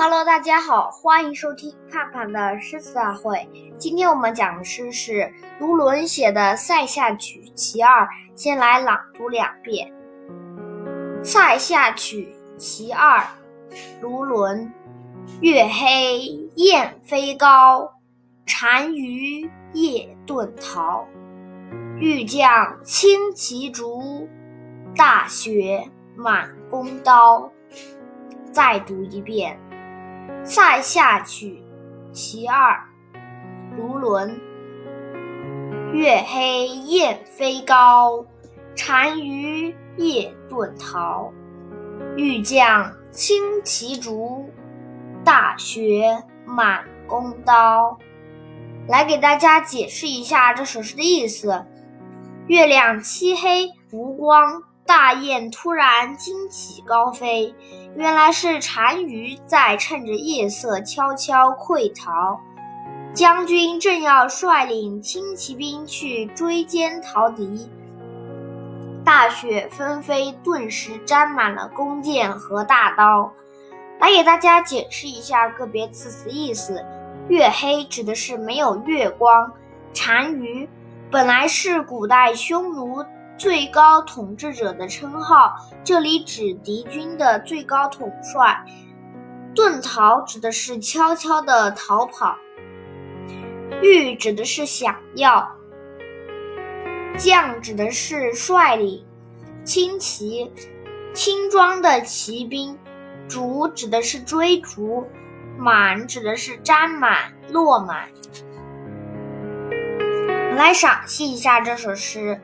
Hello，大家好，欢迎收听盼盼的诗词大会。今天我们讲的诗是卢纶写的《塞下曲·其二》，先来朗读两遍。《塞下曲·其二》卢纶：月黑雁飞高，单于夜遁逃。欲将轻骑逐，大雪满弓刀。再读一遍。《塞下曲·其二》卢纶：月黑雁飞高，单于夜遁逃。欲将轻骑逐，大雪满弓刀。来给大家解释一下这首诗的意思：月亮漆黑无光。大雁突然惊起高飞，原来是单于在趁着夜色悄悄溃逃。将军正要率领轻骑兵去追歼逃敌，大雪纷飞，顿时沾满了弓箭和大刀。来给大家解释一下个别字词意思：月黑指的是没有月光，单于本来是古代匈奴。最高统治者的称号，这里指敌军的最高统帅。遁逃指的是悄悄的逃跑。欲指的是想要。将指的是率领。轻骑，轻装的骑兵。逐指的是追逐。满指的是沾满、落满。我来赏析一下这首诗。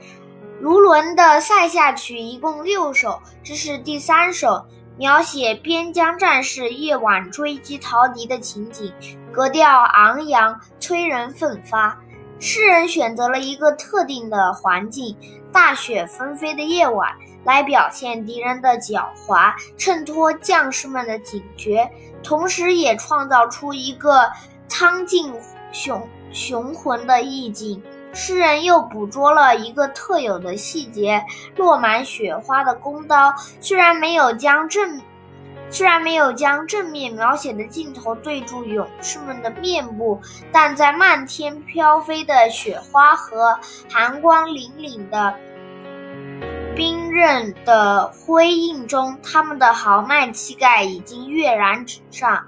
卢纶的《塞下曲》一共六首，这是第三首，描写边疆战士夜晚追击逃敌的情景，格调昂扬，催人奋发。诗人选择了一个特定的环境——大雪纷飞的夜晚，来表现敌人的狡猾，衬托将士们的警觉，同时也创造出一个苍劲雄雄浑的意境。诗人又捕捉了一个特有的细节：落满雪花的弓刀。虽然没有将正，虽然没有将正面描写的镜头对住勇士们的面部，但在漫天飘飞的雪花和寒光凛凛的兵刃的辉映中，他们的豪迈气概已经跃然纸上。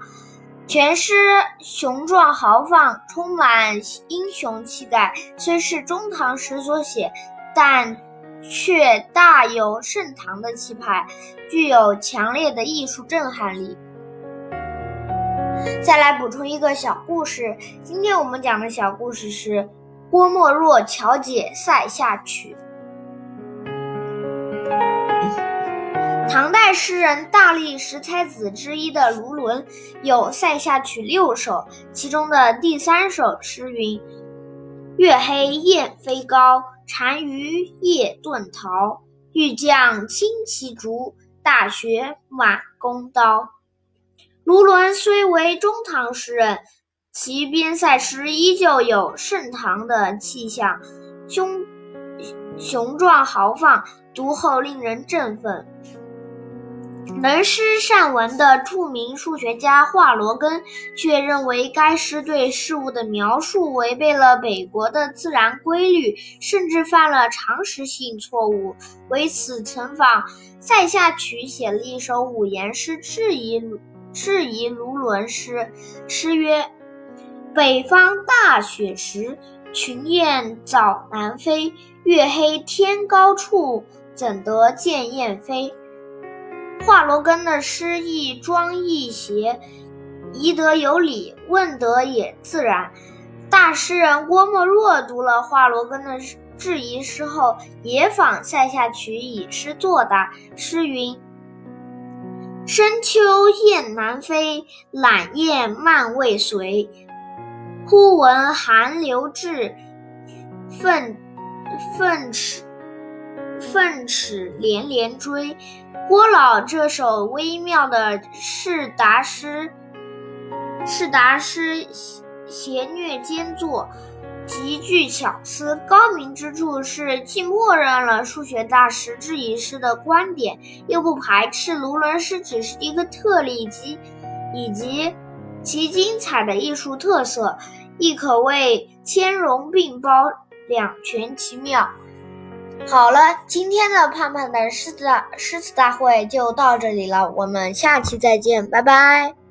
全诗雄壮豪放，充满英雄气概。虽是中唐时所写，但却大有盛唐的气派，具有强烈的艺术震撼力。再来补充一个小故事，今天我们讲的小故事是郭沫若巧解《塞下曲》。唐代诗人大历十才子之一的卢纶有《塞下曲》六首，其中的第三首诗云：“月黑雁飞高，单于夜遁逃。欲将轻骑逐，大雪满弓刀。”卢纶虽为中唐诗人，其边塞诗依旧有盛唐的气象，雄雄壮豪放，读后令人振奋。能诗善文的著名数学家华罗庚却认为该诗对事物的描述违背了北国的自然规律，甚至犯了常识性错误。为此，曾访《塞下曲》，写了一首五言诗，质疑质疑卢纶诗。诗曰：“北方大雪时，群雁早南飞。月黑天高处，怎得见雁飞？”华罗庚的诗意庄易谐，疑得有理，问得也自然。大诗人郭沫若读了华罗庚的质疑诗后，也仿《塞下曲》以诗作答。诗云：“深秋雁南飞，懒雁慢未随。忽闻寒流至，奋奋齿奋齿连连追。”郭老这首微妙的士达诗，士达诗谐谑兼作，极具巧思。高明之处是既默认了数学大师质疑诗的观点，又不排斥卢纶诗只是一个特例及以及其精彩的艺术特色，亦可谓兼容并包，两全其妙。好了，今天的胖胖的狮子诗词大会就到这里了，我们下期再见，拜拜。